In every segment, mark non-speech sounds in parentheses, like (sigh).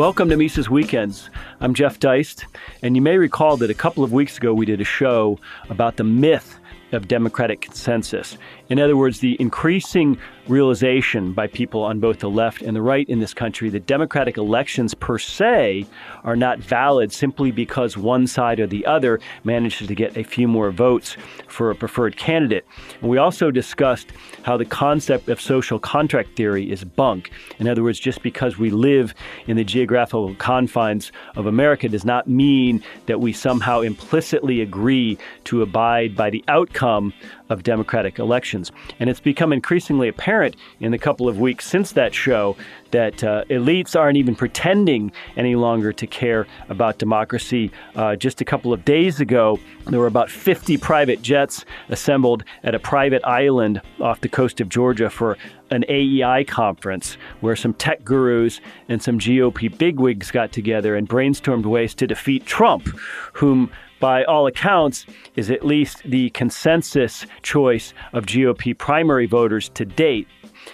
Welcome to Mises Weekends. I'm Jeff Deist, and you may recall that a couple of weeks ago we did a show about the myth of democratic consensus. In other words, the increasing realization by people on both the left and the right in this country that democratic elections per se are not valid simply because one side or the other manages to get a few more votes for a preferred candidate. And we also discussed how the concept of social contract theory is bunk. In other words, just because we live in the geographical confines of America does not mean that we somehow implicitly agree to abide by the outcome of democratic elections. And it's become increasingly apparent in the couple of weeks since that show that uh, elites aren't even pretending any longer to care about democracy. Uh, just a couple of days ago, there were about 50 private jets assembled at a private island off the coast of Georgia for an AEI conference where some tech gurus and some GOP bigwigs got together and brainstormed ways to defeat Trump, whom by all accounts, is at least the consensus choice of GOP primary voters to date.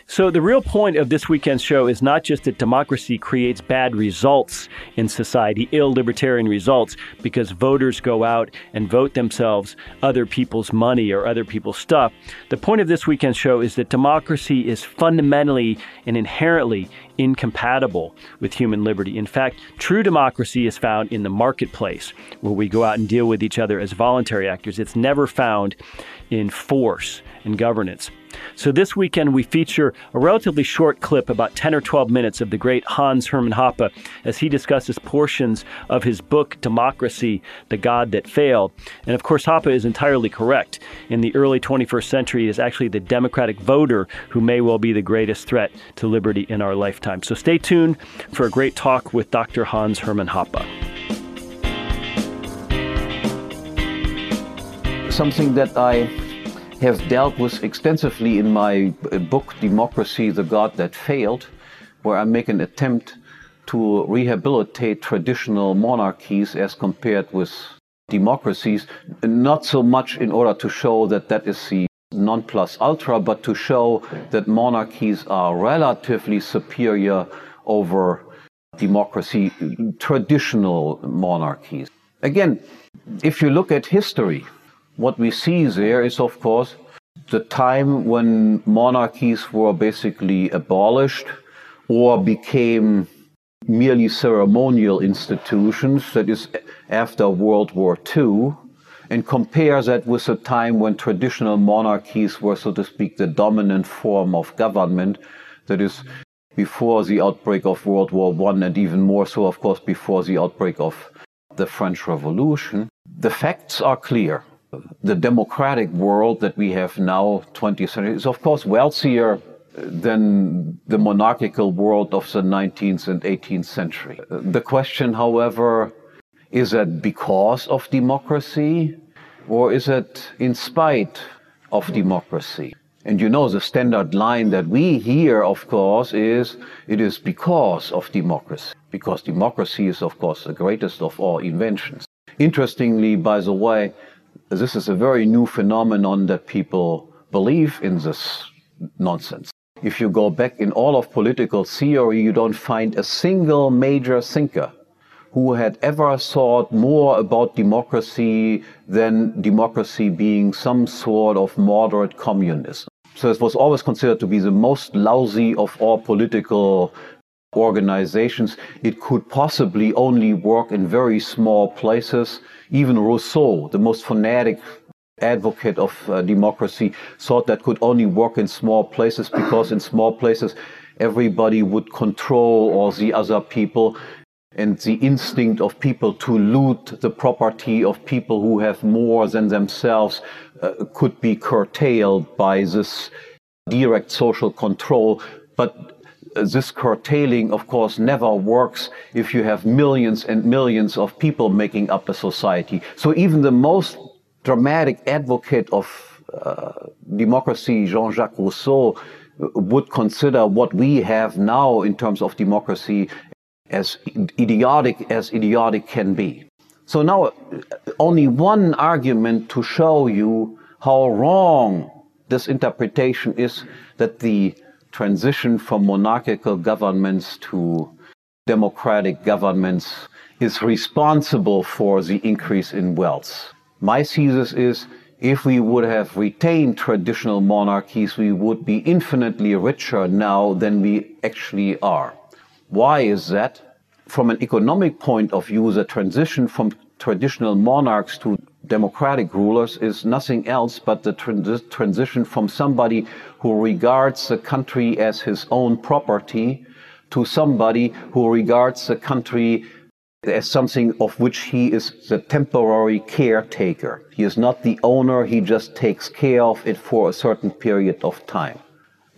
So, the real point of this weekend's show is not just that democracy creates bad results in society, ill libertarian results, because voters go out and vote themselves other people's money or other people's stuff. The point of this weekend's show is that democracy is fundamentally and inherently incompatible with human liberty. In fact, true democracy is found in the marketplace, where we go out and deal with each other as voluntary actors. It's never found in force and governance. So this weekend we feature a relatively short clip, about 10 or 12 minutes, of the great Hans Hermann Hoppe as he discusses portions of his book Democracy, the God That Failed. And of course, Hoppe is entirely correct. In the early 21st century, it is actually the democratic voter who may well be the greatest threat to liberty in our lifetime. So stay tuned for a great talk with Dr. Hans Hermann Hoppe. Something that I have dealt with extensively in my uh, book, Democracy, the God That Failed, where I make an attempt to rehabilitate traditional monarchies as compared with democracies, not so much in order to show that that is the non plus ultra, but to show that monarchies are relatively superior over democracy, traditional monarchies. Again, if you look at history, what we see there is, of course, the time when monarchies were basically abolished or became merely ceremonial institutions, that is, after World War II, and compare that with the time when traditional monarchies were, so to speak, the dominant form of government, that is, before the outbreak of World War I, and even more so, of course, before the outbreak of the French Revolution. The facts are clear the democratic world that we have now, 20th century, is of course wealthier than the monarchical world of the 19th and 18th century. The question, however, is that because of democracy or is it in spite of democracy? And you know, the standard line that we hear, of course, is it is because of democracy. Because democracy is, of course, the greatest of all inventions. Interestingly, by the way, this is a very new phenomenon that people believe in this nonsense. If you go back in all of political theory, you don't find a single major thinker who had ever thought more about democracy than democracy being some sort of moderate communism. So it was always considered to be the most lousy of all political organizations. It could possibly only work in very small places even Rousseau, the most fanatic advocate of uh, democracy, thought that could only work in small places because in small places everybody would control all the other people and the instinct of people to loot the property of people who have more than themselves uh, could be curtailed by this direct social control. But this curtailing, of course, never works if you have millions and millions of people making up a society. So even the most dramatic advocate of uh, democracy, Jean-Jacques Rousseau, would consider what we have now in terms of democracy as idiotic as idiotic can be. So now, only one argument to show you how wrong this interpretation is that the transition from monarchical governments to democratic governments is responsible for the increase in wealth. My thesis is if we would have retained traditional monarchies, we would be infinitely richer now than we actually are. Why is that? From an economic point of view, the transition from traditional monarchs to democratic rulers is nothing else but the transition from somebody who regards the country as his own property to somebody who regards the country as something of which he is the temporary caretaker. He is not the owner, he just takes care of it for a certain period of time.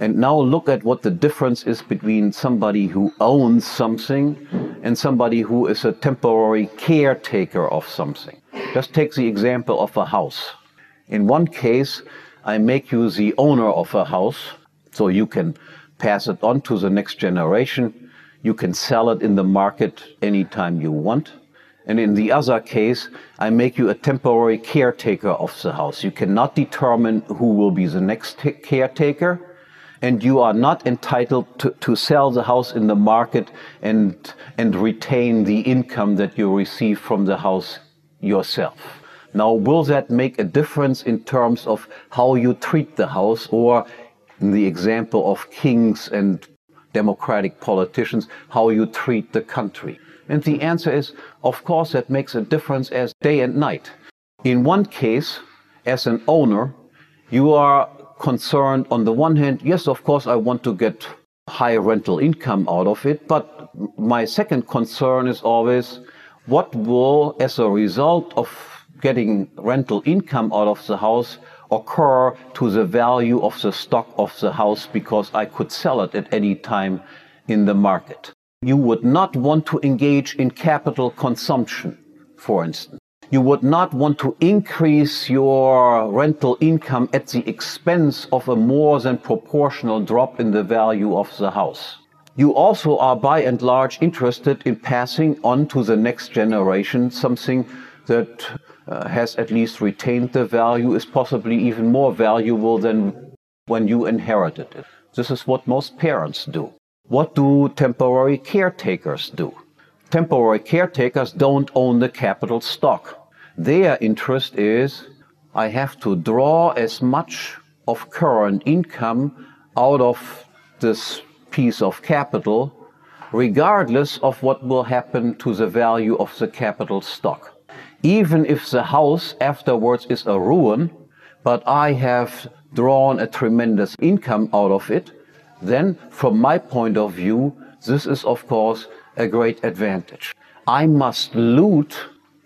And now look at what the difference is between somebody who owns something and somebody who is a temporary caretaker of something. Just take the example of a house. In one case, I make you the owner of a house, so you can pass it on to the next generation. You can sell it in the market anytime you want. And in the other case, I make you a temporary caretaker of the house. You cannot determine who will be the next caretaker and you are not entitled to, to sell the house in the market and, and retain the income that you receive from the house yourself. Now, will that make a difference in terms of how you treat the house, or in the example of kings and democratic politicians, how you treat the country? And the answer is, of course, that makes a difference as day and night. In one case, as an owner, you are concerned on the one hand, yes, of course, I want to get high rental income out of it, but my second concern is always what will, as a result of getting rental income out of the house, occur to the value of the stock of the house because I could sell it at any time in the market. You would not want to engage in capital consumption, for instance. You would not want to increase your rental income at the expense of a more than proportional drop in the value of the house. You also are by and large interested in passing on to the next generation something that uh, has at least retained the value, is possibly even more valuable than when you inherited it. This is what most parents do. What do temporary caretakers do? Temporary caretakers don't own the capital stock. Their interest is I have to draw as much of current income out of this piece of capital, regardless of what will happen to the value of the capital stock. Even if the house afterwards is a ruin, but I have drawn a tremendous income out of it, then from my point of view, this is of course a great advantage. I must loot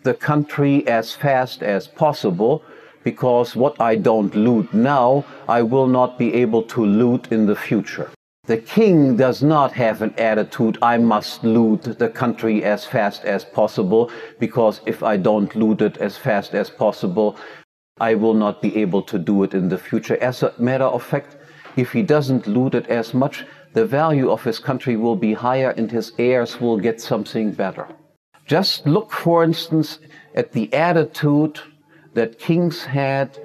the country as fast as possible because what I don't loot now, I will not be able to loot in the future. The king does not have an attitude, I must loot the country as fast as possible, because if I don't loot it as fast as possible, I will not be able to do it in the future. As a matter of fact, if he doesn't loot it as much, the value of his country will be higher and his heirs will get something better. Just look, for instance, at the attitude that kings had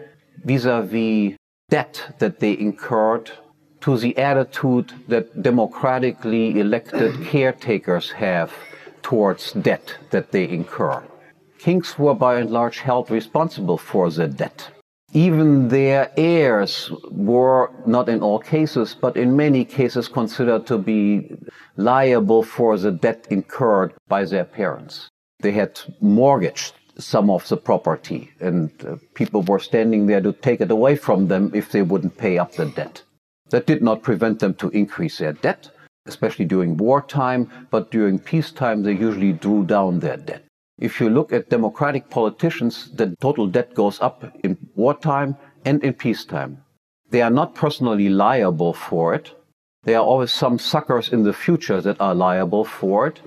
vis a vis debt that they incurred to the attitude that democratically elected (coughs) caretakers have towards debt that they incur. Kings were by and large held responsible for the debt. Even their heirs were, not in all cases, but in many cases, considered to be liable for the debt incurred by their parents. They had mortgaged some of the property, and uh, people were standing there to take it away from them if they wouldn't pay up the debt. That did not prevent them to increase their debt, especially during wartime, but during peacetime, they usually drew down their debt. If you look at democratic politicians, the total debt goes up in wartime and in peacetime. They are not personally liable for it. There are always some suckers in the future that are liable for it.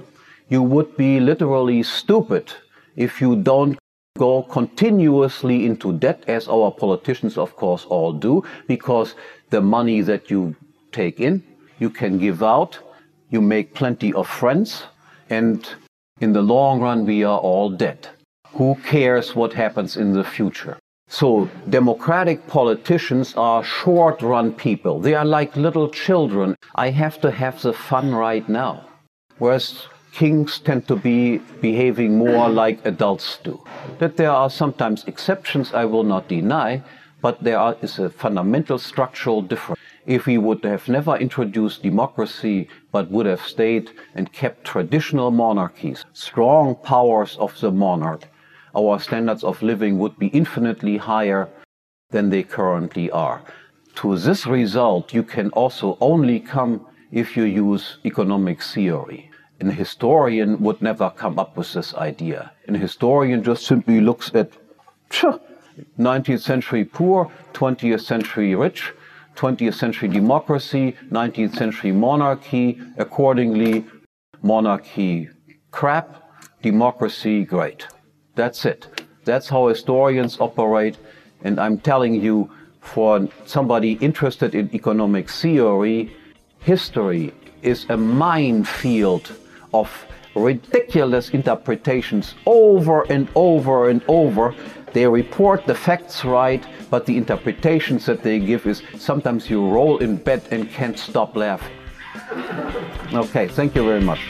You would be literally stupid if you don't go continuously into debt, as our politicians, of course, all do, because the money that you take in, you can give out, you make plenty of friends, and in the long run, we are all dead. Who cares what happens in the future? So, democratic politicians are short run people. They are like little children. I have to have the fun right now. Whereas kings tend to be behaving more like adults do. That there are sometimes exceptions, I will not deny, but there is a fundamental structural difference. If we would have never introduced democracy, but would have stayed and kept traditional monarchies, strong powers of the monarch, our standards of living would be infinitely higher than they currently are. To this result, you can also only come if you use economic theory. An historian would never come up with this idea. An historian just simply looks at 19th century poor, 20th century rich, 20th century democracy, 19th century monarchy, accordingly, monarchy crap, democracy great. That's it. That's how historians operate. And I'm telling you, for somebody interested in economic theory, history is a minefield of ridiculous interpretations over and over and over. They report the facts right, but the interpretations that they give is sometimes you roll in bed and can't stop laughing. Okay, thank you very much.